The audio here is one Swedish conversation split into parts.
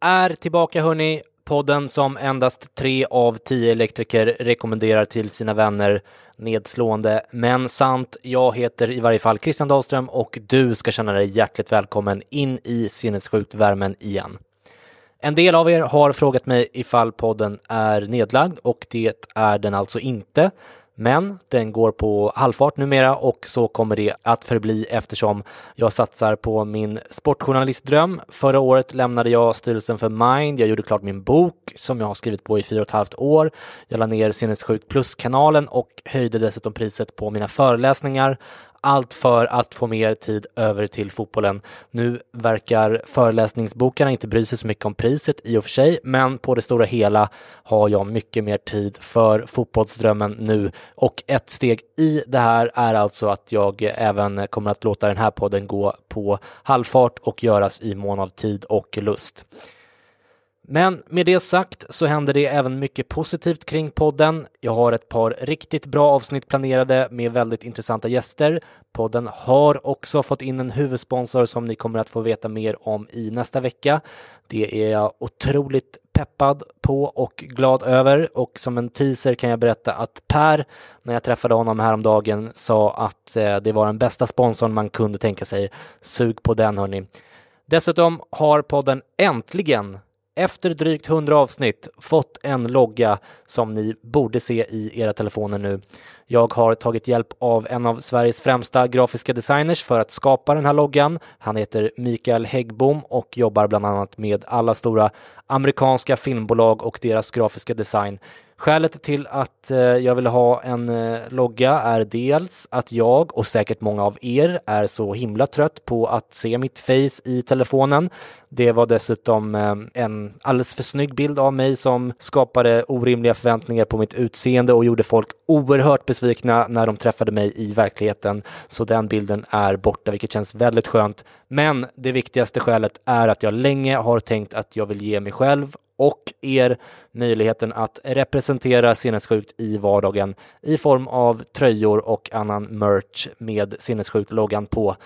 är tillbaka hörni, podden som endast tre av tio elektriker rekommenderar till sina vänner. Nedslående men sant. Jag heter i varje fall Christian Dahlström och du ska känna dig hjärtligt välkommen in i sinnessjukt värmen igen. En del av er har frågat mig ifall podden är nedlagd och det är den alltså inte. Men den går på halvfart numera och så kommer det att förbli eftersom jag satsar på min sportjournalistdröm. Förra året lämnade jag styrelsen för Mind. Jag gjorde klart min bok som jag har skrivit på i fyra och ett halvt år. Jag la ner Sinnessjukt plus-kanalen och höjde dessutom priset på mina föreläsningar. Allt för att få mer tid över till fotbollen. Nu verkar föreläsningsbokarna inte bry sig så mycket om priset i och för sig, men på det stora hela har jag mycket mer tid för fotbollsdrömmen nu. Och ett steg i det här är alltså att jag även kommer att låta den här podden gå på halvfart och göras i mån av tid och lust. Men med det sagt så händer det även mycket positivt kring podden. Jag har ett par riktigt bra avsnitt planerade med väldigt intressanta gäster. Podden har också fått in en huvudsponsor som ni kommer att få veta mer om i nästa vecka. Det är jag otroligt peppad på och glad över och som en teaser kan jag berätta att Per, när jag träffade honom häromdagen, sa att eh, det var den bästa sponsorn man kunde tänka sig. Sug på den hörni. Dessutom har podden äntligen efter drygt 100 avsnitt fått en logga som ni borde se i era telefoner nu. Jag har tagit hjälp av en av Sveriges främsta grafiska designers för att skapa den här loggan. Han heter Mikael Häggbom och jobbar bland annat med alla stora amerikanska filmbolag och deras grafiska design. Skälet till att eh, jag vill ha en eh, logga är dels att jag och säkert många av er är så himla trött på att se mitt face i telefonen. Det var dessutom eh, en alldeles för snygg bild av mig som skapade orimliga förväntningar på mitt utseende och gjorde folk oerhört besvikna när de träffade mig i verkligheten. Så den bilden är borta, vilket känns väldigt skönt. Men det viktigaste skälet är att jag länge har tänkt att jag vill ge mig själv och er möjligheten att representera Sinnessjukt i vardagen i form av tröjor och annan merch med Sinnessjukt-loggan på.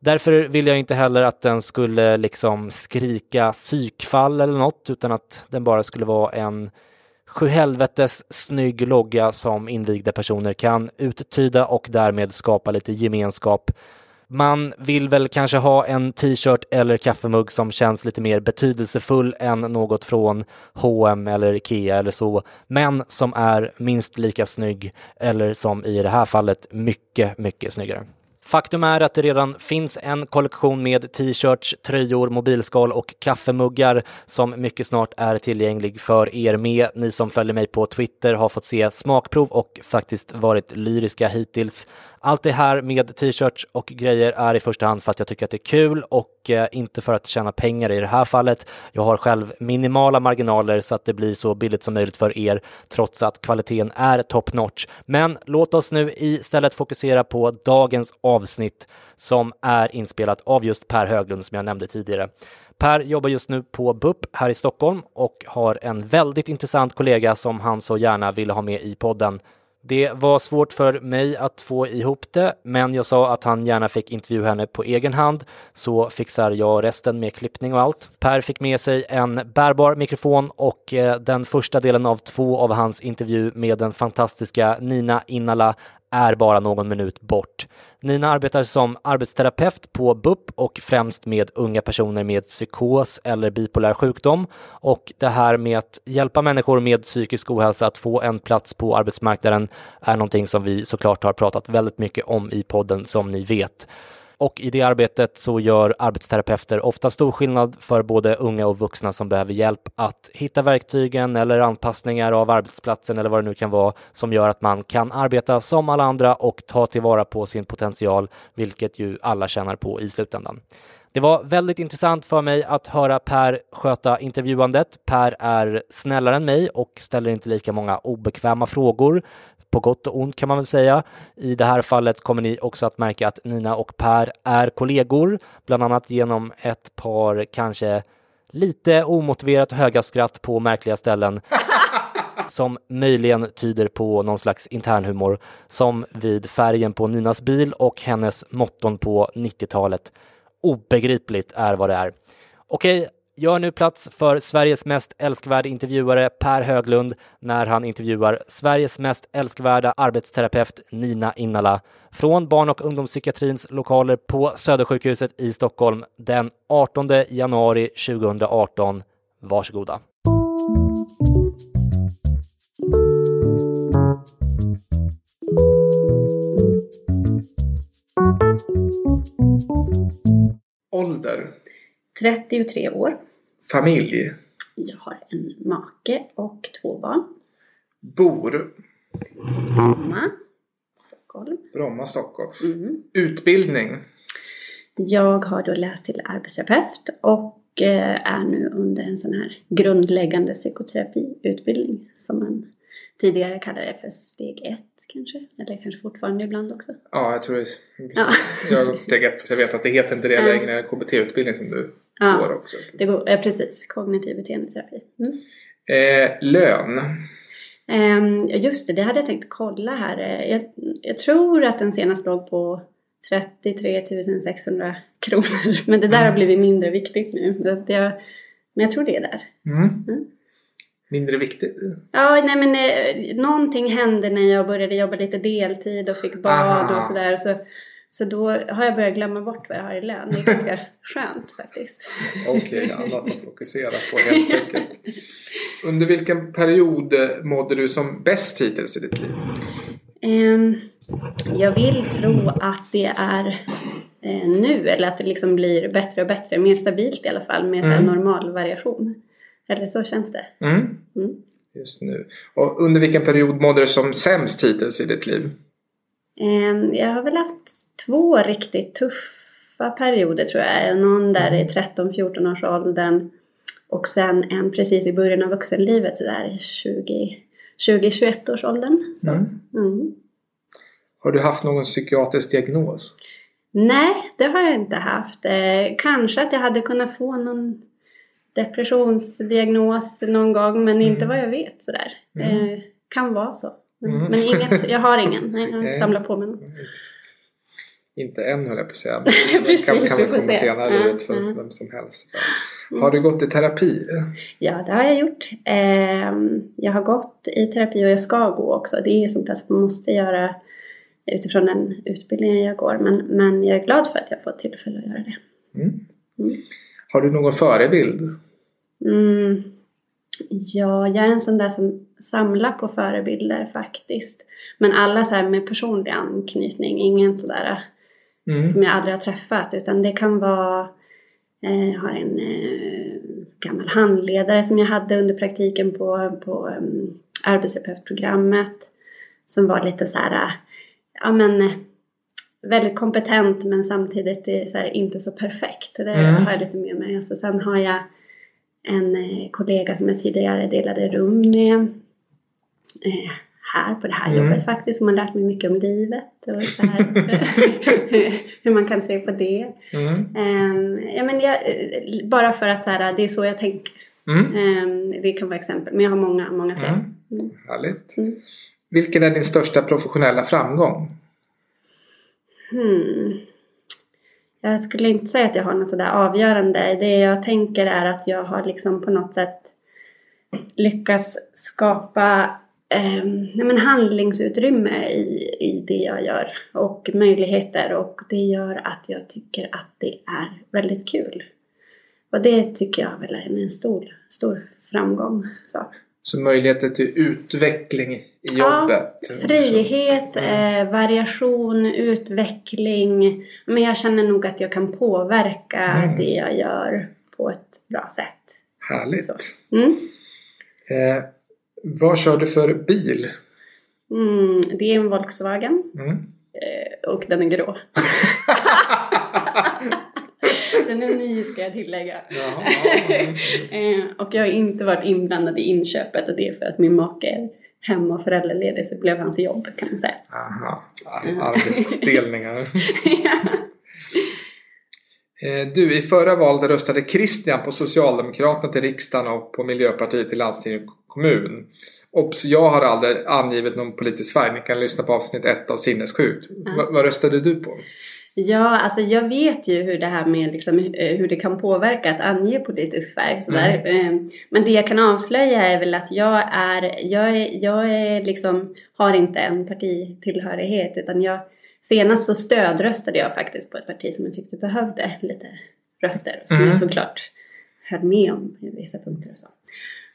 Därför vill jag inte heller att den skulle liksom skrika psykfall eller något, utan att den bara skulle vara en sjuhelvetes snygg logga som invigda personer kan uttyda och därmed skapa lite gemenskap man vill väl kanske ha en t-shirt eller kaffemugg som känns lite mer betydelsefull än något från H&M eller Ikea eller så, men som är minst lika snygg eller som i det här fallet mycket, mycket snyggare. Faktum är att det redan finns en kollektion med t-shirts, tröjor, mobilskal och kaffemuggar som mycket snart är tillgänglig för er med. Ni som följer mig på Twitter har fått se smakprov och faktiskt varit lyriska hittills. Allt det här med t-shirts och grejer är i första hand för att jag tycker att det är kul och eh, inte för att tjäna pengar i det här fallet. Jag har själv minimala marginaler så att det blir så billigt som möjligt för er trots att kvaliteten är top notch. Men låt oss nu istället fokusera på dagens avsnitt som är inspelat av just Per Höglund som jag nämnde tidigare. Per jobbar just nu på BUP här i Stockholm och har en väldigt intressant kollega som han så gärna ville ha med i podden. Det var svårt för mig att få ihop det, men jag sa att han gärna fick intervjua henne på egen hand, så fixar jag resten med klippning och allt. Per fick med sig en bärbar mikrofon och eh, den första delen av två av hans intervju med den fantastiska Nina Innala är bara någon minut bort. Nina arbetar som arbetsterapeut på BUP och främst med unga personer med psykos eller bipolär sjukdom. Och det här med att hjälpa människor med psykisk ohälsa att få en plats på arbetsmarknaden är någonting som vi såklart har pratat väldigt mycket om i podden som ni vet. Och i det arbetet så gör arbetsterapeuter ofta stor skillnad för både unga och vuxna som behöver hjälp att hitta verktygen eller anpassningar av arbetsplatsen eller vad det nu kan vara som gör att man kan arbeta som alla andra och ta tillvara på sin potential, vilket ju alla tjänar på i slutändan. Det var väldigt intressant för mig att höra Per sköta intervjuandet. Per är snällare än mig och ställer inte lika många obekväma frågor på gott och ont kan man väl säga. I det här fallet kommer ni också att märka att Nina och Per är kollegor, bland annat genom ett par kanske lite omotiverat höga skratt på märkliga ställen som möjligen tyder på någon slags internhumor som vid färgen på Ninas bil och hennes motton på 90-talet. Obegripligt är vad det är. Okej, Gör nu plats för Sveriges mest älskvärda intervjuare Per Höglund när han intervjuar Sveriges mest älskvärda arbetsterapeut Nina Innala från barn och ungdomspsykiatrins lokaler på Södersjukhuset i Stockholm den 18 januari 2018. Varsågoda. Ålder? 33 år. Familj? Jag har en make och två barn. Bor? Bromma, Stockholm. Bromma, Stockholm. Mm. Utbildning? Jag har då läst till arbetsterapeut och eh, är nu under en sån här grundläggande psykoterapiutbildning som man tidigare kallade för steg ett kanske, eller kanske fortfarande ibland också. Ja, jag tror det. Är, Ja. Jag har gått steg ett för jag vet att det heter inte det längre. KBT-utbildning som du Ja. går också. Det går, eh, precis, kognitiv beteendeterapi. Mm. Eh, lön? Ehm, just det, det hade jag tänkt kolla här. Eh, Jag, jag tror att den senast låg på 33 600 kronor. Men det där har blivit mindre viktigt nu. Så jag, men jag tror det är där. Mm. Mm. Mindre viktigt? Ja, nej men eh, någonting hände när jag började jobba lite deltid och fick bad Aha. och sådär. Så, så då har jag börjat glömma bort vad jag har i lön. Det är ganska skönt faktiskt. Okej, annat att fokusera på helt enkelt. Under vilken period mådde du som bäst hittills i ditt liv? Ehm, jag vill tro att det är eh, nu, eller att det liksom blir bättre och bättre, mer stabilt i alla fall, med så Mm. normal variation. Eller så känns det. Mm. Mm. Just nu. Och under vilken period mådde du som sämst hittills i ditt liv? Ehm, jag har väl haft två riktigt tuffa perioder tror jag. Någon där i 13-14 års åldern och sen en precis i början av vuxenlivet sådär i 20-21 års åldern. Så. Mm. Mm. Har du haft någon psykiatrisk diagnos? Nej, det har jag inte haft. Eh, kanske att jag hade kunnat få någon depressionsdiagnos någon gång, men inte vad jag vet sådär. Mm. Eh, kan vara så. Men, Mm. men inget, jag har ingen. Nej, jag Nej. samlar på mig någon. Inte än höll jag på att säga. Precis, kan, kan vi komma se. senare Ja, ut för ja. vem som helst. Har du gått i terapi? Ja, det har jag gjort. Ehm, jag har gått i terapi och jag ska gå också. Det är ju sånt där som man måste göra utifrån den utbildningen jag går. Men, men jag är glad för att jag får tillfälle att göra det. Mm. Mm. Har du någon förebild? Mm. Ja, jag är en sån där som samlar på förebilder faktiskt. Men alla så här med personlig anknytning, ingen sådär Mm. som jag aldrig har träffat. Utan det kan vara, eh, jag har en eh, gammal handledare som jag hade under praktiken på, på um, arbetsterapeutprogrammet. Som var lite så här, eh, ja men eh, väldigt kompetent men samtidigt eh, så här, inte så perfekt. Det Mm. har jag lite med mig. Så sen har jag en eh, kollega som jag tidigare delade rum med. Eh, här på det här Mm. jobbet faktiskt. Som har lärt mig mycket om livet och så här, hur, man kan se på det. Mm. Ehm, ja, men jag, eh, bara för att så här, det är så jag tänker. Mm. Ehm, det kan vara exempel. Men jag har många, många fler. Mm. Mm. Härligt. Mm. Vilken är din största professionella framgång? Hmm. Jag skulle inte säga att jag har något sådär avgörande. Det jag tänker är att jag har liksom på något sätt lyckats skapa eh, men handlingsutrymme i, i det jag gör och möjligheter och det gör att jag tycker att det är väldigt kul. Och det tycker jag väl är en stor, stor framgång. Så. Så möjligheter till utveckling i jobbet? Ja, frihet, eh, variation, utveckling. Men jag känner nog att jag kan påverka Mm. det jag gör på ett bra sätt. Härligt. Mm. Eh, vad kör du för bil? Mm, det är en Volkswagen Mm. eh, och den är grå. den är ny ska jag tillägga. Jaha, ja. Eh, och jag har inte varit inblandad i inköpet och det är för att min make är hemma och föräldraledig så det blev hans jobb kan man säga. Aha, Ar- arbetsdelningar. ja. Eh, Du, i förra valet röstade Christian på Socialdemokraterna till riksdagen och på Miljöpartiet till landsting och kommun. Obs, jag har aldrig angivit någon politisk färg. Ni kan lyssna på avsnitt ett av Sinnessjukt. Va- vad röstade du på? Ja, alltså jag vet ju hur det här med liksom, eh, hur det kan påverka att ange politisk färg. Sådär. Eh, Men det jag kan avslöja är väl att jag är, jag är, jag är liksom, har inte en partitillhörighet utan jag, senast så stödröstade jag faktiskt på ett parti som jag tyckte behövde lite röster. Som Mm. jag såklart höll med om i vissa punkter och så.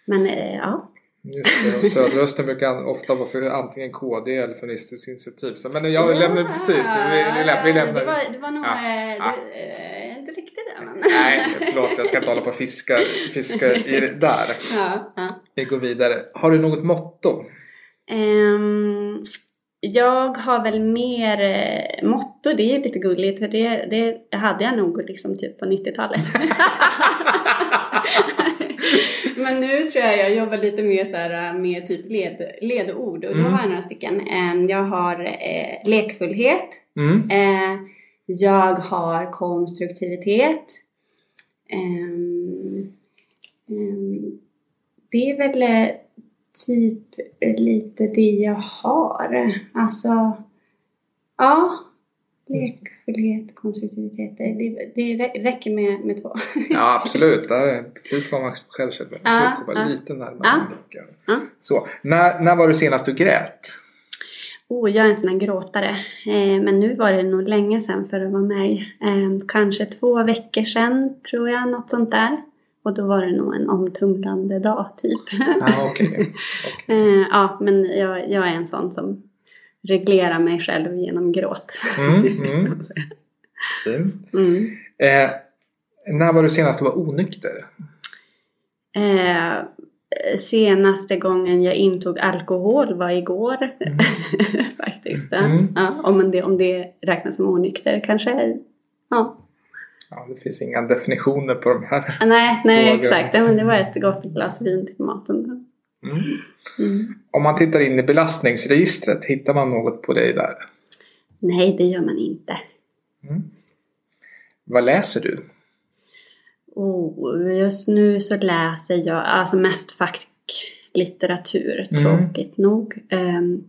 Men eh, ja, Just det, stödrösten brukar ofta vara för antingen KD eller Feministiskt initiativ. Så, men jag lämnar precis. Vi, vi, lämnar, vi lämnar. Det var, det var nog Ja, eh, ja. det, eh, inte riktigt det. Men... Nej, förlåt. Jag ska inte hålla på och fiska, fiska i det där. ja, ja. Vi går vidare. Har du något motto? Ehm, jag har väl mer eh, motto, det är lite gulligt för det, det hade jag nog liksom typ på 90-talet. Men nu tror jag jag jobbar lite mer så här med typ led, ledord och då Mm. har jag några stycken. Ehm, jag har eh, lekfullhet, Mm. eh, jag har konstruktivitet. Ehm, ehm, det är väl eh, typ lite det jag har. Alltså, ja. Lekfullhet, konstruktivitet. Det, det, det rä- räcker med, med två. Ja, absolut. Det är precis vad man själv känner. Man får komma lite närmare. Ja. micken. Ja. Så, när, när var du senast du grät? Oh, jag är en sån här gråtare. Eh, men nu var det nog länge sedan för att vara med. Eh, kanske två veckor sedan tror jag, något sånt där. Och då var det nog en omtumlande dag typ. Ah, okej. Okej. eh, ja, men jag, jag är en sån som reglerar mig själv genom gråt. Mm, mm. Mm. Eh, när var du senast du var onykter? Eh, senaste gången jag intog alkohol var igår. Faktiskt. Ja. Mm. Ja, om, det, om det räknas som onykter kanske. Ja. Ja, det finns inga definitioner på de här. Nej, nej exakt. Ja, men det var ett gott glas vin till maten. Mm. Mm. Om man tittar in i belastningsregistret, hittar man något på dig där? Nej, det gör man inte. Vad läser du? Oh, just nu så läser jag alltså mest facklitteratur, Mm. tråkigt nog. Ehm,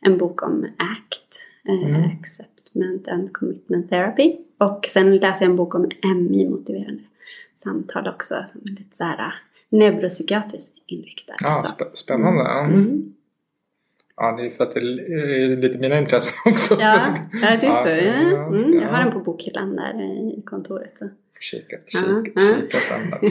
en bok om ACT, eh, Mm. Acceptment and Commitment Therapy. Och sen läser jag en bok om MI, motiverande samtal också, som är lite så här neuropsykiatriskt inriktad. Ja, så. spä- spännande. Ja. Mm. Ja, det är för att det är lite mina intressen också. så Ja, ja, det är så. Ja, Ja. ja, Mm, jag ja. har den på bokhyllan där i kontoret. Så. kika, Ja, kika, ja. kika sen.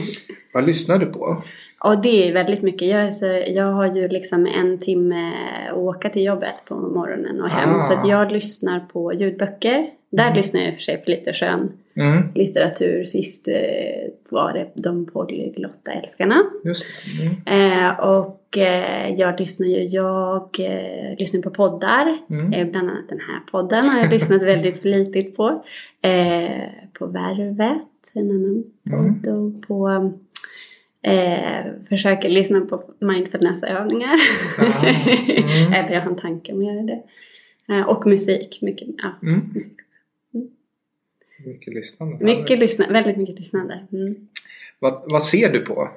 Vad lyssnar du på? Och det är väldigt mycket. Jag, så, jag har ju liksom en timme att åka till jobbet på morgonen och hem. Ah. Så jag lyssnar på ljudböcker. Där Mm. lyssnar jag i och för sig på lite skön Mm, litteratur. Sist eh, var det De polyglotta älskarna. Mm. Eh, och eh, jag lyssnar ju, jag eh, lyssnar på poddar. Mm. Eh, bland annat den här podden har jag lyssnat väldigt flitigt på. Eh, på Värvet, en annan Mm. podd. Och på eh, försöker lyssna på mindfulnessövningar. Ah, mm. Eller jag har en tanke om att göra det. Eh, och musik, mycket, ja, Mm. musik. Mycket lyssnande. Mycket lyssna, väldigt mycket lyssnande. Mm. Vad, vad ser du på?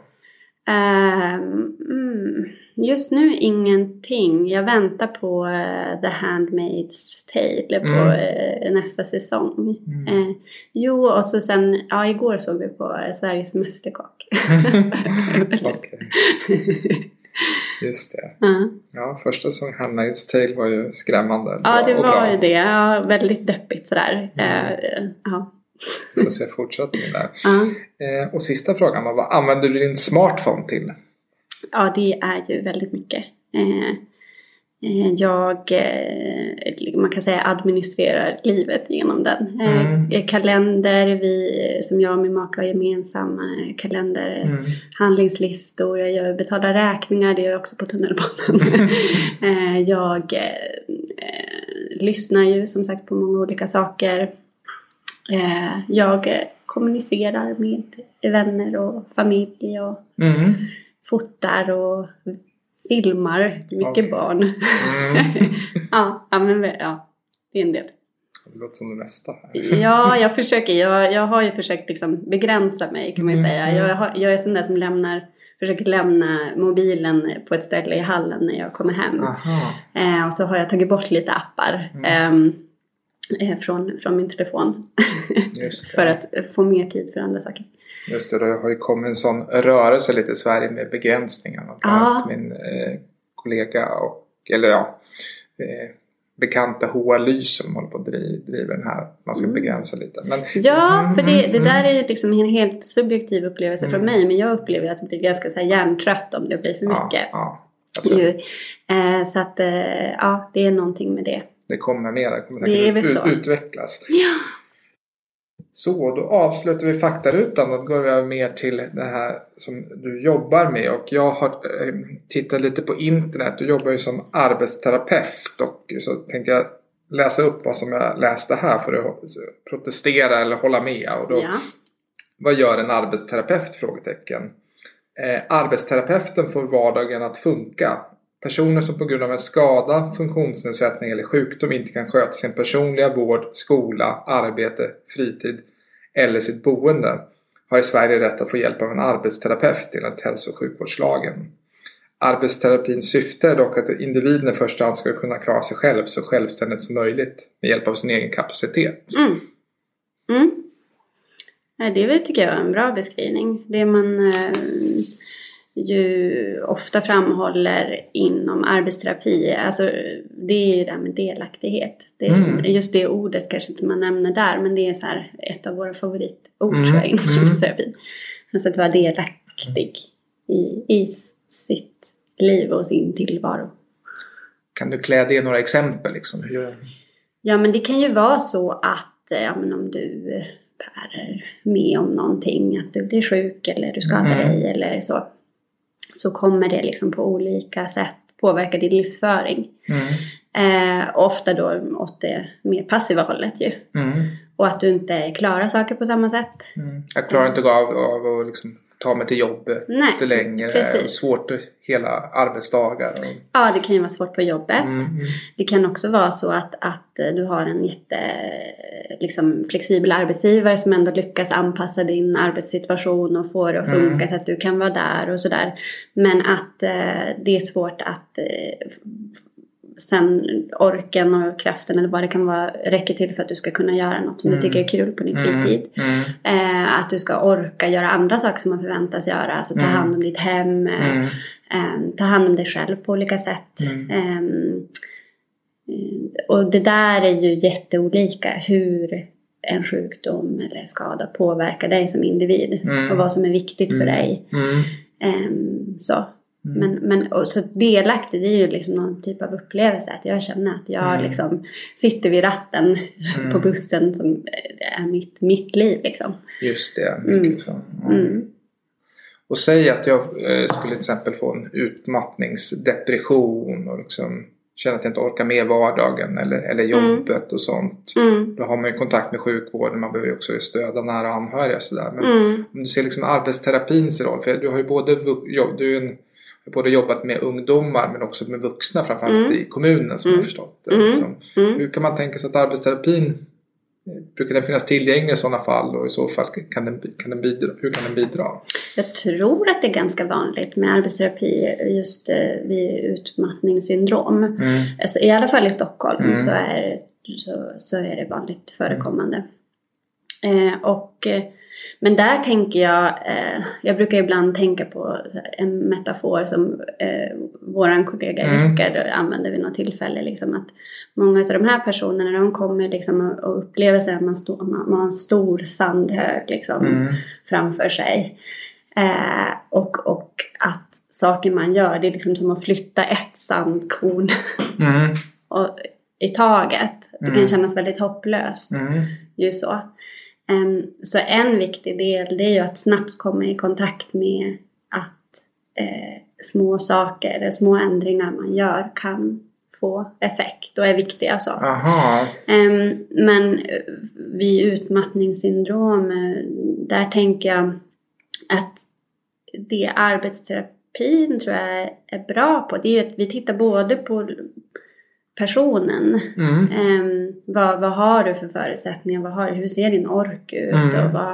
Ehm, mm, just nu ingenting. Jag väntar på eh, The Handmaid's Tale på Mm. eh, nästa säsong. Mm. Eh, jo, och så sen, ja igår såg vi på Sveriges Mästerkock. Just det. Ja, Ja, första som Handmaid's Tale var ju skrämmande. ja det var ju det. Ja, väldigt deppigt sådär. Mm. Eh, ja. Vi får se fortsättningen där. Ja. Eh, och sista frågan då. Vad använder du din smartphone till? ja, det är ju väldigt mycket. Eh, jag, eh, man kan säga administrerar livet genom den. Eh, Mm. Kalender, vi, som jag och min maka har gemensam eh, kalender. Mm. handlingslistor, jag betalar räkningar, det gör jag också på tunnelbanan. Jag eh, lyssnar ju som sagt på många olika saker. Eh, jag kommunicerar med vänner och familj och Mm. fotar och filmar mycket Okej. barn. Mm. ja, men ja, det är en del. Det låter som det mesta. Ja, jag försöker. Jag, jag har ju försökt liksom begränsa mig kan man ju Mm, säga. mm. Jag, har, jag är sån där som lämnar, försöker lämna mobilen på ett ställe i hallen när jag kommer hem. Eh, och så har jag tagit bort lite appar ehm, eh, från, från min telefon. För att få mer tid för andra saker. Just det, det har ju kommit en sån rörelse lite i Sverige med begränsningar. Bland Ja. min eh, kollega och, eller ja, eh, bekanta Ly som håller på att driva, driver den här. Man ska begränsa lite. Men, Ja, för det, det Mm, där är liksom en helt subjektiv upplevelse Mm. från mig. Men jag upplever att jag blir ganska så här hjärntrött om det blir för mycket. Ja, ja, Ju. Eh, så att eh, ja, det är någonting med det. det kommer mer. Det kommer Det säkert så. ut, utvecklas. Ja. Så, då avslutar vi faktarutan och går över mer till det här som du jobbar med. Och jag har eh, tittat lite på internet. Du jobbar ju som arbetsterapeut och så tänkte jag läsa upp vad som jag läste här för att protestera eller hålla med. Och då, Ja. Vad gör en arbetsterapeut? Frågetecken. Eh, arbetsterapeuten får vardagen att funka. Personer som på grund av en skada, funktionsnedsättning eller sjukdom inte kan sköta sin personliga vård, skola, arbete, fritid eller sitt boende har i Sverige rätt att få hjälp av en arbetsterapeut enligt hälso och sjukvårdslagen. Arbetsterapins syfte är dock att individen i första hand ska kunna klara sig själv så självständigt som möjligt med hjälp av sin egen kapacitet. Mm. Mm. Det tycker jag är en bra beskrivning. Det man eh, ju ofta framhåller inom arbetsterapi, alltså det är ju det här med delaktighet. Det, Mm. Just det ordet kanske inte man nämner där, men det är så här ett av våra favoritord Mm, tror jag inom mm. arbetsterapi. Alltså att vara delaktig i, i sitt liv och sin tillvaro. Kan du klä det i några exempel? Liksom? Hur. Ja men det kan ju vara så att eh, ja, men om du är med om någonting, att du blir sjuk eller du skadar Mm. dig eller så. Så kommer det liksom på olika sätt påverka din livsföring. Mm. Eh, ofta då åt det mer passiva hållet ju. Mm. Och att du inte klarar saker på samma sätt. Mm. Jag klarar inte av, av att liksom ta mig till jobbet Nej, längre. precis. Svårt hela arbetsdagar. Och... Ja, det kan ju vara svårt på jobbet. Mm. Det kan också vara så att, att du har en jätte liksom, flexibel arbetsgivare som ändå lyckas anpassa din arbetssituation och få det att funka Mm. så att du kan vara där och sådär. Men att eh, det är svårt att eh, sen orken och kraften eller vad det kan vara räcker till för att du ska kunna göra något som Mm. du tycker är kul på din fritid. Mm. Eh, att du ska orka göra andra saker som man förväntas göra. Alltså ta Mm. hand om ditt hem. eh, Mm. eh, ta hand om dig själv på olika sätt. Mm. Ehm, eh, och det där är ju jätteolika hur en sjukdom eller skada påverkar dig som individ. Mm. Och vad som är viktigt för Mm. dig. Mm. Ehm, så. Mm. Men, men och så delaktig det är ju liksom någon typ av upplevelse. Att jag känner att jag Mm. liksom sitter vid ratten Mm. på bussen som är mitt, mitt liv liksom. Just det. Mycket Mm. så. Ja. Mm. Och säg att jag eh, skulle till exempel få en utmattningsdepression och liksom känna att jag inte orkar med vardagen eller, eller jobbet och sånt. Mm. Då har man ju kontakt med sjukvården, man behöver ju också stödja nära anhöriga och sådär. Men Mm. om du ser liksom arbetsterapins roll, för du har ju både, du är en, har både jobbat med ungdomar men också med vuxna framförallt Mm. i kommunen som jag Mm. har förstått det. Mm. Liksom. Mm. Hur kan man tänka sig att arbetsterapin eh, Brukar den finnas tillgänglig i sådana fall och i så fall kan den, kan den bidra, hur kan den bidra? Jag tror att det är ganska vanligt med arbetsterapi just eh, vid utmattningssyndrom. Mm. Alltså, I alla fall i Stockholm Mm. så, är, så, så är det vanligt förekommande. Eh, och eh, Men där tänker jag, eh, jag brukar ibland tänka på en metafor som eh, våran kollega Mm. Rickard använde vid något tillfälle. Liksom, att många av de här personerna de kommer liksom och upplever sig att man, står, man, man har en stor sandhög liksom, Mm. framför sig. Eh, och, och att saker man gör det är liksom som att flytta ett sandkorn Mm. och, i taget. Det kan Mm. kännas väldigt hopplöst. Mm. Ju så. Så en viktig del det är ju att snabbt komma i kontakt med att eh, små saker, små ändringar man gör kan få effekt och är viktiga saker. Aha. Men eh, vid utmattningssyndrom, där tänker jag att det arbetsterapin tror jag är bra på. Det är ju att vi tittar både på personen. Mm. Em, vad, vad har du för förutsättningar? Vad har, hur ser din ork ut? Mm. Och vad,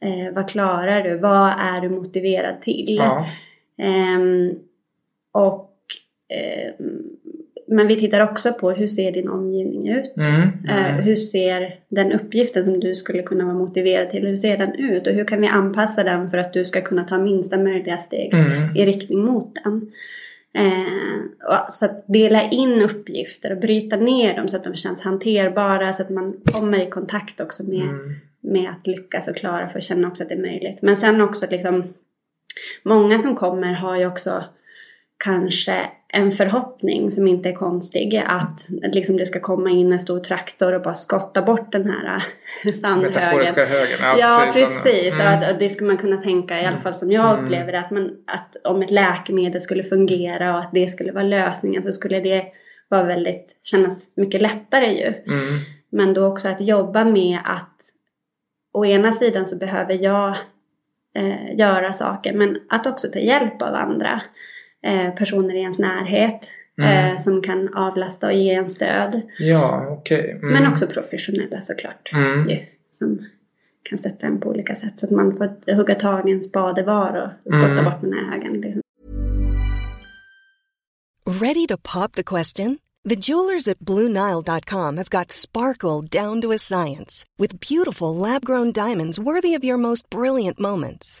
eh, vad klarar du? Vad är du motiverad till? Ja. Ehm, och, ehm, men vi tittar också på hur ser din omgivning ut? Mm. Eh, Mm. hur ser den uppgiften som du skulle kunna vara motiverad till, hur ser den ut? Och hur kan vi anpassa den för att du ska kunna ta minsta möjliga steg Mm. i riktning mot den? Eh, så att dela in uppgifter och bryta ner dem så att de känns hanterbara så att man kommer i kontakt också med, Mm. med att lyckas och klara för att känna också att det är möjligt. Men sen också liksom Många som kommer har ju också kanske en förhoppning som inte är konstig. Att liksom det ska komma in en stor traktor och bara skotta bort den här sandhögen. Metaforiska högen. Ja, precis. precis. Mm. Att, det skulle man kunna tänka, i alla fall som jag Mm. upplever det, att, man, att om ett läkemedel skulle fungera och att det skulle vara lösningen så skulle det vara väldigt, kännas mycket lättare ju. Mm. Men då också att jobba med att å ena sidan så behöver jag eh, göra saker men att också ta hjälp av andra personer i ens närhet Mm. eh, som kan avlasta och ge en stöd. Ja, okej. Mm. Men också professionella såklart. Mm. Ju, som kan stötta en på olika sätt. Så att man får hugga tag i en spade var och skotta Mm. bort den här högen. Liksom. Ready to pop the question? The jewelers at BlueNile.com have got sparkle down to a science with beautiful lab grown diamonds worthy of your most brilliant moments.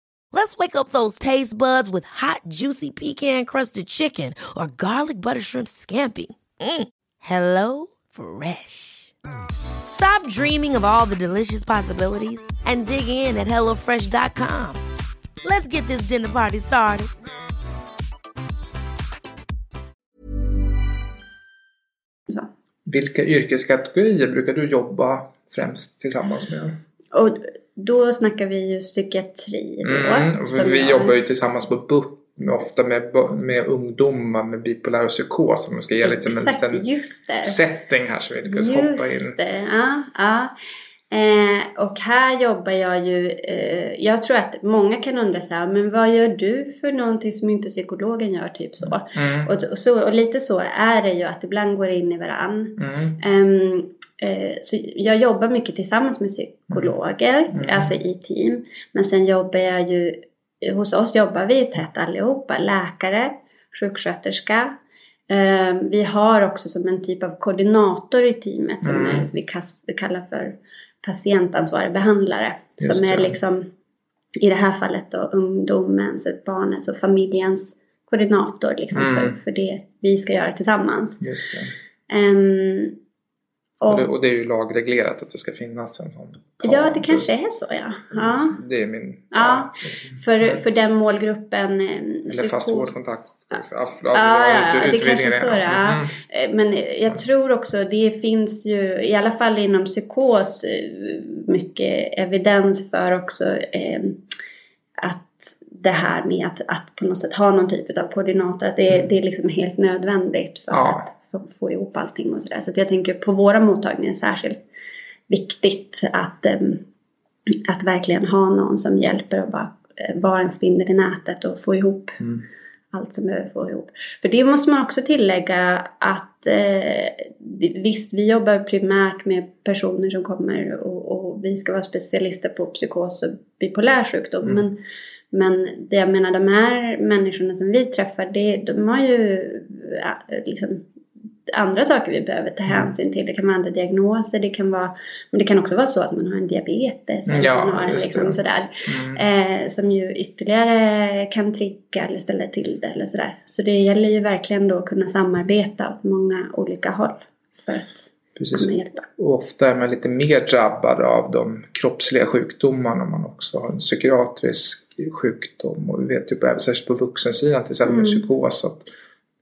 Let's wake up those taste buds with hot, juicy pecan crusted chicken or garlic butter shrimp scampi. Mm. Hello Fresh. Stop dreaming of all the delicious possibilities and dig in at HelloFresh.com. Let's get this dinner party started. Vilka yrkeskategorier brukar du jobba främst tillsammans med? Och då snackar vi ju psykiatri då. Mm, vi jag- jobbar ju tillsammans på BUP ofta med, med ungdomar med bipolär och psykos. Om man ska ge lite som en Exakt, liten just setting här så vi lyckas hoppa in. Just det, ja. ja. Eh, och här jobbar jag ju, eh, jag tror att många kan undra så här, men vad gör du för någonting som inte psykologen gör, typ så. Mm. Och, och, så, och lite så är det ju att ibland går det in i varann. Mm. Eh, så jag jobbar mycket tillsammans med psykologer, Mm. alltså i team. Men sen jobbar jag ju, hos oss jobbar vi ju tätt allihopa, läkare, sjuksköterska. Ehm, vi har också som en typ av koordinator i teamet som, Mm. är, som vi kallar för patientansvarig behandlare. Just som är det. liksom i det här fallet då ungdomens, barnens och familjens koordinator liksom Mm. för, för det vi ska göra tillsammans. Just det. Ehm, Och, och, det. och det är ju lagreglerat att det ska finnas en sån. ja, det kanske är så ja. ja. Det är min... Ja, För, för den målgruppen... eh, Eller fast vårdkontakt. Ja, Ja, ja, det kanske är så det är. Mm. Eh, Men jag tror också det finns ju, i alla fall inom psykos, eh, mycket evidens för också eh, att det här med att, att på något sätt ha någon typ av koordinator, att det, är, det är liksom helt nödvändigt för Ja. att få, få ihop allting och sådär. Så att jag tänker på våra mottagningar särskilt viktigt att, att verkligen ha någon som hjälper att bara eh, vara en spindel i nätet och få ihop Mm. allt som behöver få ihop. För det måste man också tillägga att eh, visst, vi jobbar primärt med personer som kommer och, och vi ska vara specialister på psykos och bipolär sjukdom. Mm. Men, men det jag menar, de här människorna som vi träffar, det, de har ju ja, liksom, andra saker vi behöver ta Mm. hänsyn till. Det kan vara andra diagnoser, det kan vara, men det kan också vara så att man har en diabetes. eller Ja, man har en, liksom, sådär. Mm. Eh, som ju ytterligare kan trigga eller ställa till det eller sådär. Så det gäller ju verkligen då att kunna samarbeta åt många olika håll för att Precis. kunna hjälpa. Och ofta är man lite mer drabbad av de kroppsliga sjukdomarna om man också har en psykiatrisk sjukdom. Och vi vet ju på, särskilt på vuxensidan till exempel med Mm. psykos att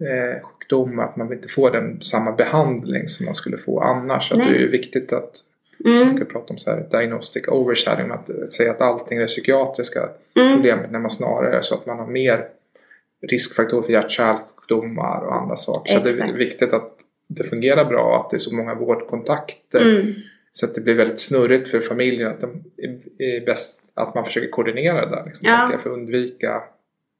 eh, sjukdomar, att man inte får den samma behandling som man skulle få annars. Så att det är viktigt att man Mm, kan prata om så här diagnostic overshadowing, att, att säga att allting är psykiatriska mm, problem när man snarare är så att man har mer riskfaktorer för hjärt-kärlsjukdomar och andra saker. Så det är Exakt. viktigt att det fungerar bra, att det är så många vårdkontakter. mm, Så att det blir väldigt snurrigt för familjen att, de, är- bäst, att man försöker koordinera det där. Liksom, Ja. För att undvika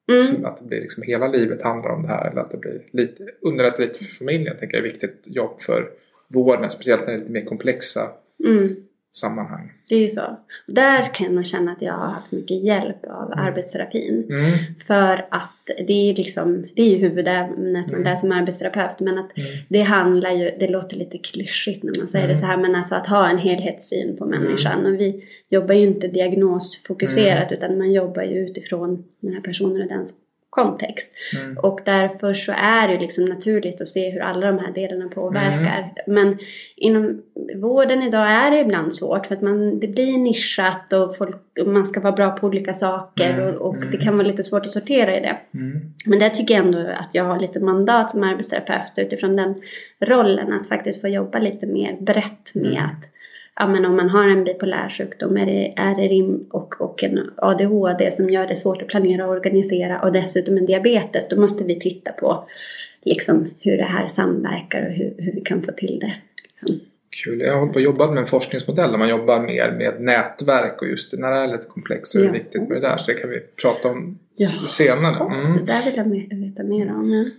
mm. att det blir liksom hela livet handlar om det här. Eller att det blir lite, underlätta lite för familjen. tänker jag är viktigt jobb för vården. Speciellt när det är lite mer komplexa mm. Sammanhang. Det är ju så. Där kan jag nog känna att jag har haft mycket hjälp av arbetsterapin. Mm. För att det är ju liksom, det är ju huvudämnet man Mm. läser som arbetsterapeut. Men att Mm. det handlar ju, det låter lite klyschigt när man säger Mm. det så här. Men alltså att ha en helhetssyn på människan. Och vi jobbar ju inte diagnosfokuserat utan man jobbar ju utifrån den här personen och dens kontext. Mm. Och därför så är det liksom naturligt att se hur alla de här delarna påverkar. Men inom vården idag är det ibland svårt för att man, det blir nischat och folk, man ska vara bra på olika saker Mm, och, och mm. det kan vara lite svårt att sortera i det. Mm. Men där tycker jag ändå att jag har lite mandat som arbetsterapeut utifrån den rollen att faktiskt få jobba lite mer brett med Mm. att ja, men om man har en bipolär sjukdom är det, är det rim och, och en ADHD som gör det svårt att planera och organisera och dessutom en diabetes då måste vi titta på liksom, hur det här samverkar och hur, hur vi kan få till det. Kul. Jag har hållit på och jobbat med en forskningsmodell där man jobbar mer med nätverk och just när det är lite komplext så är det Ja. viktigt med det där. Så det kan vi prata om Ja. senare. Mm. Det där vill jag veta mer om.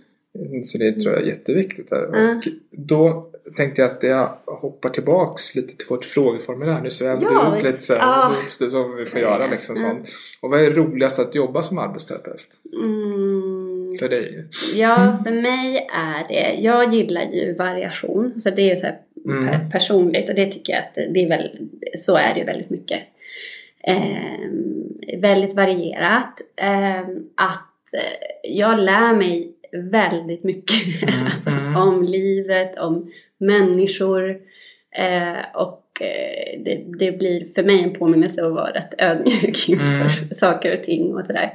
Så det tror jag är jätteviktigt. Där. Ja. Och då tänkte jag att jag hoppar tillbaks lite till vårt frågeformulär. Nu svävar Ja, det ut lite så här, ja. som vi får göra. Liksom, sånt. Och vad är roligast att jobba som arbetsterapeut? Mm. För dig? Ja, för mig är det, jag gillar ju variation. Så det är ju så här Mm. per, personligt och det tycker jag att det är väl, så är det ju väldigt mycket. Ehm, väldigt varierat. Ehm, att eh, jag lär mig väldigt mycket Mm, alltså, mm. om livet, om människor. Eh, och eh, det, det blir för mig en påminnelse att vara rätt ödmjuk inför Mm. saker och ting och sådär.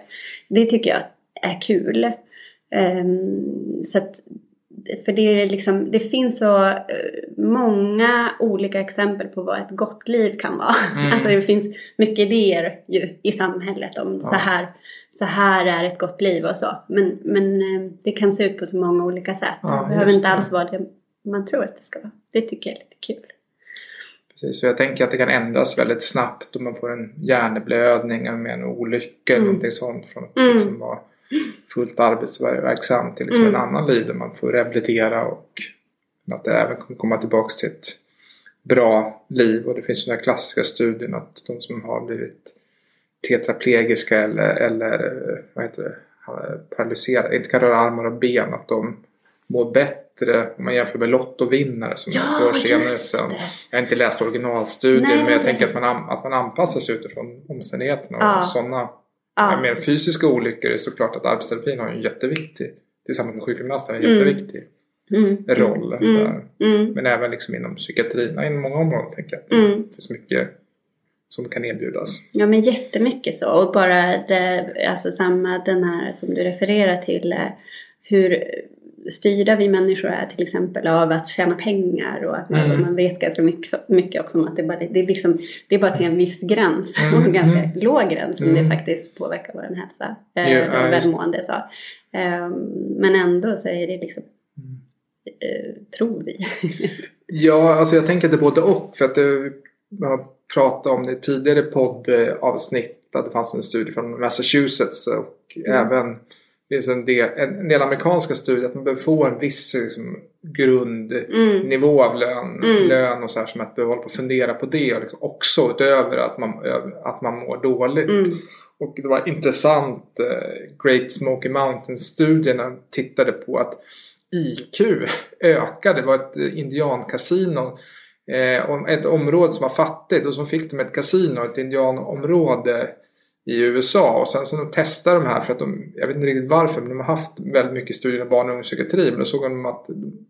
Det tycker jag är kul. Ehm, så att, för det, är liksom, det finns så eh, många olika exempel på vad ett gott liv kan vara. Mm. Alltså det finns mycket idéer ju i samhället om så, Ja. här, så här är ett gott liv och så. Men, men eh, det kan se ut på så många olika sätt. Ja, det behöver inte det. alls vara det man tror att det ska vara. Det tycker jag är lite kul. Precis, så jag tänker att det kan ändras väldigt snabbt om man får en hjärnblödning eller med en olycka eller Mm. någonting sånt. Från att Mm. liksom vara fullt arbetsverksam till liksom Mm. en annan liv där man får rehabilitera och att det även kommer komma tillbaks till ett bra liv. Och det finns den här klassiska studien att de som har blivit tetraplegiska eller, eller vad heter det, paralyserade, inte kan röra armar och ben, att de mår bättre om man jämför med lottovinnare som Ja, år senare sen. det. Jag har inte läst originalstudien Nej, men jag nej, tänker att man, an- att man anpassar sig utifrån omständigheterna. Ja. Och sådana Ja. mer fysiska olyckor är det såklart att arbetsterapin har en jätteviktig, tillsammans med sjukgymnasten, en Mm. jätteviktig Mm. roll. Mm. Mm. Men även liksom inom psykiatrin, inom många områden tänker jag. Mm. Det finns mycket som kan erbjudas. Ja men jättemycket så. Och bara det, alltså samma den här som du refererar till. eh, Hur styrda vi människor är till exempel av att tjäna pengar och att man, Mm. man vet ganska mycket, mycket också om att det bara, det, är liksom, det är bara till en viss gräns, Mm, och en ganska mm. låg gräns som Mm. det faktiskt påverkar vår hälsa, Ja, ja, det. välmående. Så. Eh, men ändå så är det liksom, Mm. eh, tror vi. Ja, alltså jag tänker att det både och. För att det, har pratat om det i tidigare poddavsnitt. Att det fanns en studie från Massachusetts och Mm. även finns en del, en del amerikanska studier att man behöver få en viss liksom, grundnivå av lön, Mm. lön och så här som att behöva hålla på och fundera på det och liksom också utöver att man, att man mår dåligt. Mm. Och det var intressant, eh, Great Smoky Mountains-studierna tittade på att IQ ökade. Det var ett eh, indiankasino. Eh, ett område som var fattigt och så fick de ett kasino, ett indianområde i USA. Och sen så de testade de här för att de, jag vet inte riktigt varför, men de har haft väldigt mycket studier av barn och ungdomspsykiatri. Men då såg de att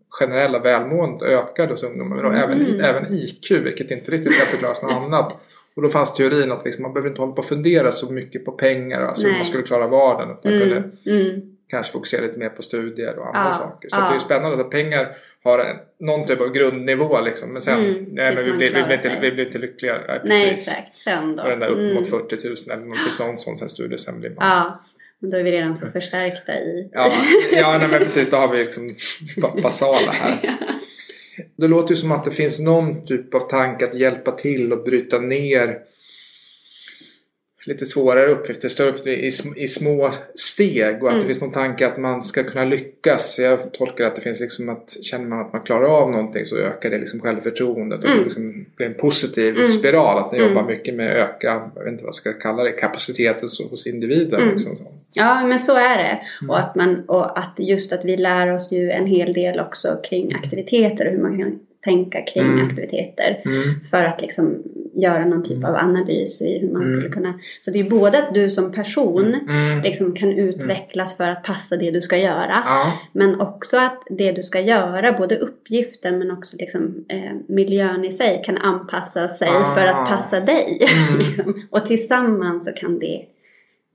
generella välmåendet ökade hos ungdomar. Men då även, Mm. även IQ, vilket inte riktigt kan förklaras något annat. Och då fanns teorin att liksom, man behöver inte hålla på och fundera så mycket på pengar, alltså hur man skulle klara vardagen. Utan man kunde Mm. Kanske fokusera lite mer på studier och andra Ja, saker. Så ja. att det är ju spännande att pengar har en, någon typ av grundnivå liksom. Men sen, Mm, nej, men vi, blir, vi, blir inte, vi blir inte lyckliga. Nej, Nej exakt, sen då. Och den där upp Mm. mot 40 000 eller det finns någon sån sen studie sen blir man... Ja, men då är vi redan så förstärkta i... Ja, ja nej, men precis. Då har vi liksom ba- basala här. Det låter ju som att det finns någon typ av tanke att hjälpa till och bryta ner lite svårare uppgifter, större uppgifter i, sm- i små steg och att Mm. det finns någon tanke att man ska kunna lyckas. Jag tolkar att det finns liksom att känner man att man klarar av någonting så ökar det liksom självförtroendet och Mm. det liksom blir en positiv Mm. spiral. Att ni Mm. jobbar mycket med att öka, jag vet inte vad jag ska kalla det, kapaciteten hos- hos individen. Mm. Liksom så. Ja, men så är det. Mm. Och, att man, och att just att vi lär oss ju en hel del också kring aktiviteter och hur man kan tänka kring Mm. aktiviteter. Mm. För att liksom göra någon typ av analys i hur man Mm. skulle kunna... Så det är både att du som person Mm. liksom kan utvecklas för att passa det du ska göra. Ja. Men också att det du ska göra, både uppgiften men också liksom, eh, miljön i sig kan anpassa sig Ah. för att passa dig. Mm. liksom. Och tillsammans så kan det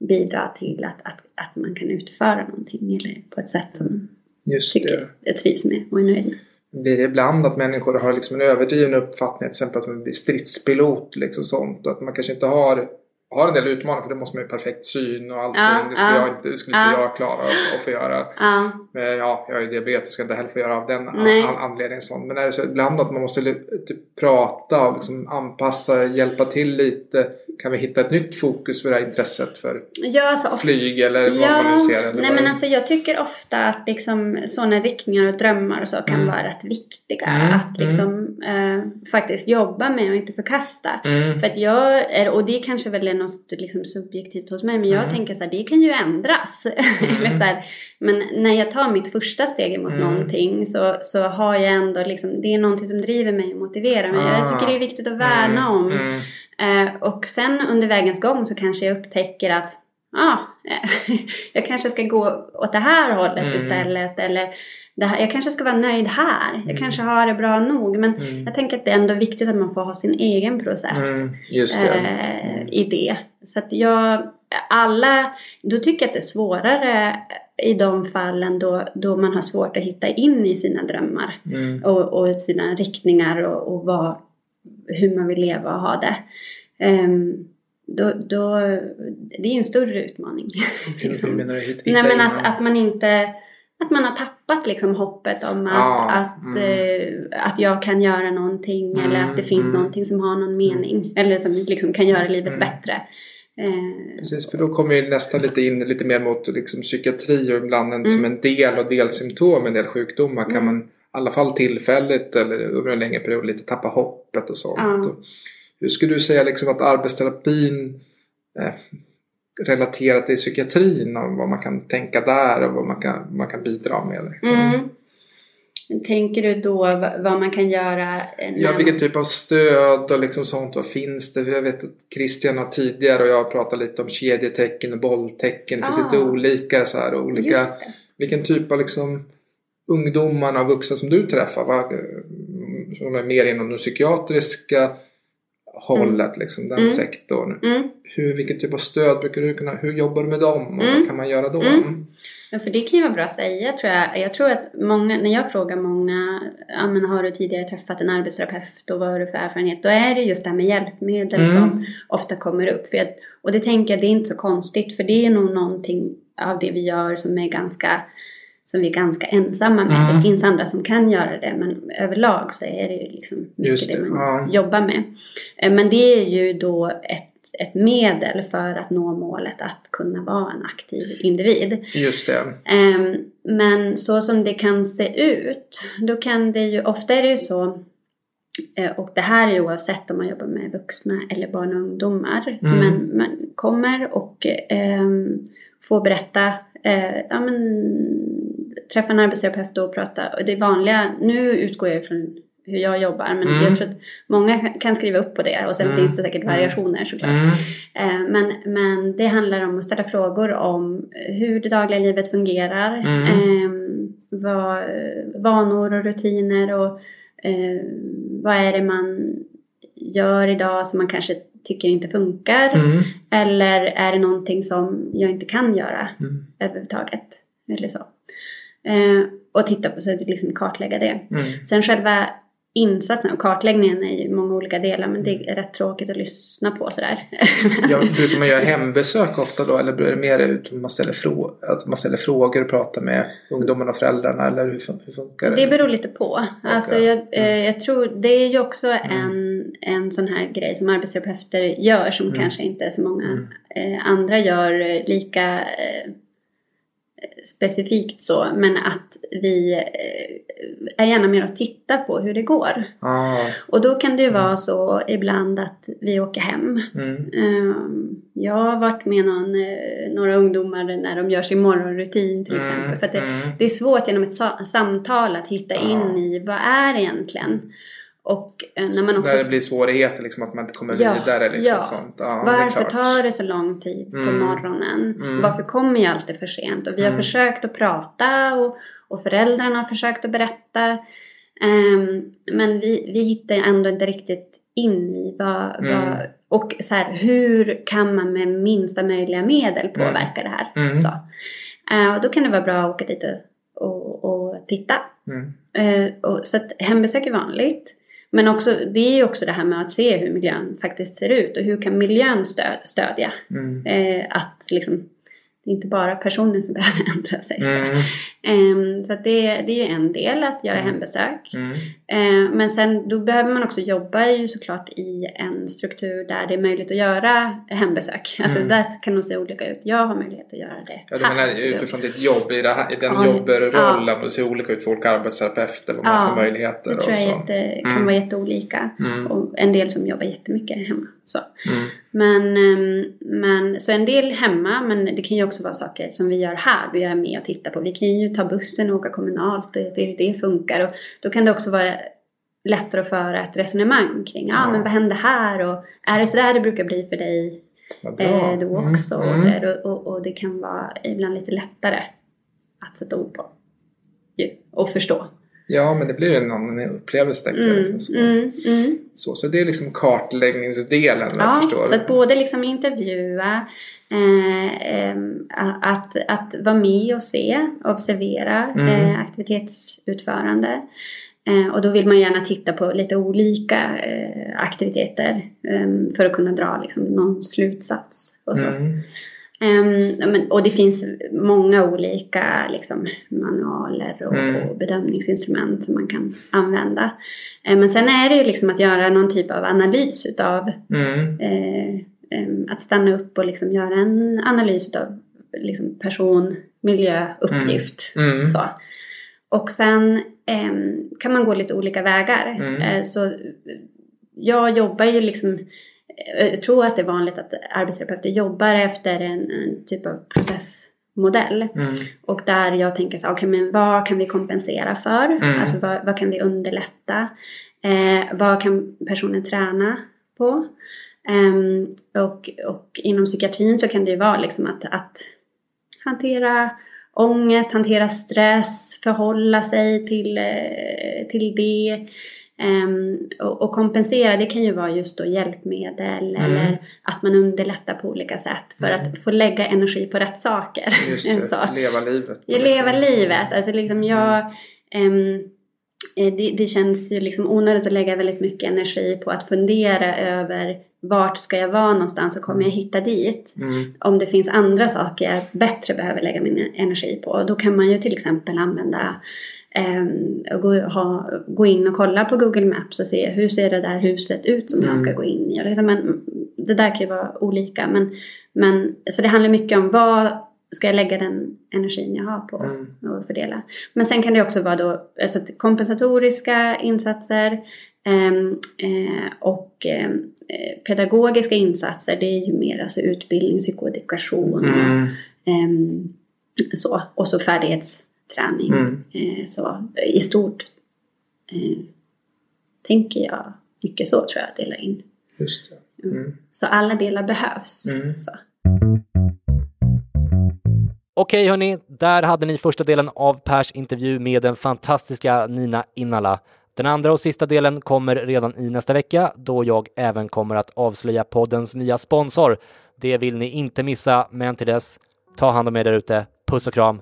bidra till att, att, att man kan utföra någonting eller på ett sätt som Just det. tycker jag trivs med och är nöjd med. Blir det ibland att människor har liksom en överdriven uppfattning till exempel att man blir stridspilot liksom sånt och att man kanske inte har har en del utmaningar för det måste man ju perfekt syn och allting. Ja, det skulle, ja, jag inte, det skulle inte ja. jag klara att få göra. Ja, Men ja, jag är diabetes ska inte heller få göra av den Nej. an- anledningen. Sånt. Men är det så ibland att man måste typ prata och liksom anpassa, hjälpa till lite. Kan vi hitta ett nytt fokus för det här intresset för ja alltså, flyg eller vad man nu ser? Eller nej men alltså jag tycker ofta att liksom sådana riktningar och drömmar och så kan Mm. vara rätt viktiga. Mm, Att liksom eh, faktiskt jobba med och inte förkasta. Mm. För att jag, är, och det kanske väl är något liksom subjektivt hos mig, men jag Mm. tänker så här, det kan ju ändras. Eller så här, men när jag tar mitt första steg mot Mm. någonting så, så har jag ändå liksom, det är någonting som driver mig och motiverar mig. Ah. Jag tycker det är viktigt att värna om. Eh, och sen under vägens gång så kanske jag upptäcker att ah, jag kanske ska gå åt det här hållet Mm. istället. Eller här, jag kanske ska vara nöjd här. Jag Mm. kanske har det bra nog. Men Mm. jag tänker att det är ändå viktigt att man får ha sin egen process Mm. Det. eh, i det. Så att jag, alla, då tycker jag att det är svårare i de fallen då, då man har svårt att hitta in i sina drömmar Mm. och, och sina riktningar och, och vad, hur man vill leva och ha det. Ehm, då, då, det är en större utmaning. Hur liksom. menar du? Hitta Nej men att, att man inte att man har tappat liksom hoppet om att, Ja, att, mm. eh, att jag kan göra någonting Mm, eller att det finns mm. någonting som har någon mening. Eller som liksom kan göra livet Mm. bättre. Eh, Precis, för då kommer ju nästan lite in lite mer mot liksom, psykiatri och ibland en, Mm. som en del och delsymptom, en del sjukdomar kan Mm. man i alla fall tillfälligt eller över en längre period lite tappa hoppet och sånt. Ja. Hur skulle du säga liksom att arbetsterapin eh, relaterat till psykiatrin och vad man kan tänka där och vad man kan, man kan bidra med? mm. Tänker du då vad, man kan göra? Ja, vilken typ av stöd och liksom sånt. Vad finns det? Jag vet att Christian har tidigare och jag har pratat lite om kedjetecken och bolltecken. Det finns Ah. lite olika så här, olika. Vilken typ av liksom ungdomarna och vuxna som du träffar? Va? Som är mer inom det psykiatriska. Hållet, liksom, den Mm. sektorn. Mm. Hur, vilken typ av stöd brukar du kunna, hur jobbar du med dem och Mm. vad kan man göra då? Mm. Ja, för det kan ju vara bra att säga tror jag. Jag tror att många, när jag frågar många, ja men har du tidigare träffat en arbetsterapeut och vad har du för erfarenhet? Då är det just det här med hjälpmedel Mm. som ofta kommer upp. För jag, och det tänker jag, det är inte så konstigt för det är nog någonting av det vi gör som är ganska som vi är ganska ensamma med. Mm. Det finns andra som kan göra det men överlag så är det ju liksom mycket Just det, det, man ja. jobbar med. Eh, Men det är ju då ett, ett medel för att nå målet att kunna vara en aktiv individ. Just det. Ehm, Men så som det kan se ut, då kan det ju, ofta är det ju så, eh, och det här är ju oavsett om man jobbar med vuxna eller barn och ungdomar, Mm. men man kommer och ehm, får berätta, eh, ja men träffa en arbetsterapeut och prata, och det vanliga, nu utgår jag ifrån hur jag jobbar, men Mm. jag tror att många kan skriva upp på det och sen Mm. finns det säkert Mm. variationer såklart. Mm. Eh, Men, men det handlar om att ställa frågor om hur det dagliga livet fungerar. Mm. Eh, vad, vanor och rutiner och eh, vad är det man gör idag som man kanske tycker inte funkar. Mm. Eller är det någonting som jag inte kan göra överhuvudtaget. Eller så. Eh, och titta på, så att liksom kartlägga det. Mm. Sen själva insatsen och kartläggningen är ju många olika delar men det är rätt tråkigt att lyssna på sådär. Ja, brukar man göra hembesök ofta då eller blir det mer ut man ställer, frå- man ställer frågor och pratar med ungdomarna och föräldrarna eller hur, fun- hur funkar det? Det beror lite på. Alltså jag, eh, Mm. jag tror det är ju också Mm. en, en sån här grej som arbetsterapeuter gör som Mm. kanske inte så många Mm. eh, andra gör eh, lika eh, specifikt så. Men att vi eh, är gärna med och tittar på hur det går. Ah, Och då kan det ju vara så ibland att vi åker hem. mm. Ehm, Jag har varit med någon, eh, några ungdomar när de gör sin morgonrutin till Mm, exempel. För det, mm. det är svårt genom ett sa- samtal att hitta Ja. in i vad är egentligen. Och eh, när man också... Där det blir svårigheter liksom att man inte kommer Ja, vidare liksom ja. sånt. Ja, det Varför klart. tar det så lång tid på Mm. morgonen? Mm. Varför kommer jag alltid för sent? Och vi har Mm. försökt att prata och, och föräldrarna har försökt att berätta. Ehm, men vi, vi hittar ändå inte riktigt in i vad, Mm. vad och så här, hur kan man med minsta möjliga medel påverka det här? Mm. Så. Och då kan det vara bra att åka dit och, och, och titta. Mm. Eh, och, så att hembesök är vanligt. Men också, det är ju också det här med att se hur miljön faktiskt ser ut och hur kan miljön stö, stödja. Mm. Eh, att liksom, det är inte bara personen som behöver ändra sig. Mm. Ehm, så det, det är ju en del att göra Mm. hembesök. Mm. Eh, men sen då behöver man också jobba ju såklart i en struktur där det är möjligt att göra hembesök. Alltså Mm. där kan nog se olika ut. Jag har möjlighet att göra det Ja, du här. menar utifrån ditt jobb i, det här, i den Ja, jobbrollen och det ser olika ut för olika arbetsterapeuter vad man Ja, får möjligheter Det tror jag och jätte, kan Mm. vara jätteolika. Mm. Och en del som jobbar jättemycket hemma. Så. Mm. Men, ehm, men, så en del hemma, men det kan ju också vara saker som vi gör här. Vi är med och tittar på. Vi kan ju ta bussen och åka kommunalt och hur det funkar. Och då kan det också vara lättare att föra ett resonemang kring, ja ah, Ja. men vad händer här? Och är det så där det brukar bli för dig eh, då Mm. också? Mm. Och, så och, och, och det kan vara ibland lite lättare att sätta ord på. Och förstå. Ja, men det blir en annan upplevelse jag. Mm, Liksom, så. mm, mm. Så, så det är liksom kartläggningsdelen Ja, förstår. så att både liksom intervjua, eh, em, att, att vara med och se, observera Mm. eh, aktivitetsutförande. Eh, och då vill man gärna titta på lite olika eh, aktiviteter em, för att kunna dra liksom, någon slutsats. Och, så. Men, och det finns många olika liksom, manualer och, Mm. och bedömningsinstrument som man kan använda. Eh, men sen är det ju liksom att göra någon typ av analys utav Mm. eh, em, att stanna upp och liksom göra en analys av liksom person, miljö, uppgift. Mm. Mm. Så. Och sen kan man gå lite olika vägar. Eh, så jag jobbar ju liksom jag tror att det är vanligt att arbetsterapeuter jobbar efter en, en typ av processmodell. Mm. Och där jag tänker så här, okej men vad kan vi kompensera för? Mm. Alltså vad, vad kan vi underlätta? Eh, vad kan personen träna på? Ehm, och, och inom psykiatrin så kan det ju vara liksom att, att hantera ångest, hantera stress, förhålla sig till, eh, till det. Um, och, kompensera, det kan ju vara just då hjälpmedel mm. eller att man underlättar på olika sätt för mm. att få lägga energi på rätt saker. Just det, så. leva livet. Ja, leva livet. Alltså liksom jag... Um, det, det, känns ju liksom onödigt att lägga väldigt mycket energi på att fundera över vart ska jag vara någonstans och kommer jag hitta dit? Mm. Om det finns andra saker jag bättre behöver lägga min energi på. Då kan man ju till exempel använda eh, gå, ha, gå in och kolla på Google Maps och se hur ser det där huset ut som mm. jag ska mm. gå in i. Liksom, men, det där kan ju vara olika. Men, men, så det handlar mycket om vad ska jag lägga den energin jag har på mm. och fördela. Men sen kan det också vara då alltså kompensatoriska insatser ehm, eh, och eh, pedagogiska insatser. Det är ju mer alltså utbildning, psykoedukation mm. och, eh, så. Och så färdighetsträning. Mm. Eh, så i stort eh, tänker jag mycket så tror jag delar in. Just det. Mm. mm. Så alla delar behövs. Mm. Så. Okej hörni, där hade ni första delen av Pers intervju med den fantastiska Nina Innala. Den andra och sista delen kommer redan i nästa vecka då jag även kommer att avslöja poddens nya sponsor. Det vill ni inte missa, men till dess, ta hand om er där ute. Puss och kram,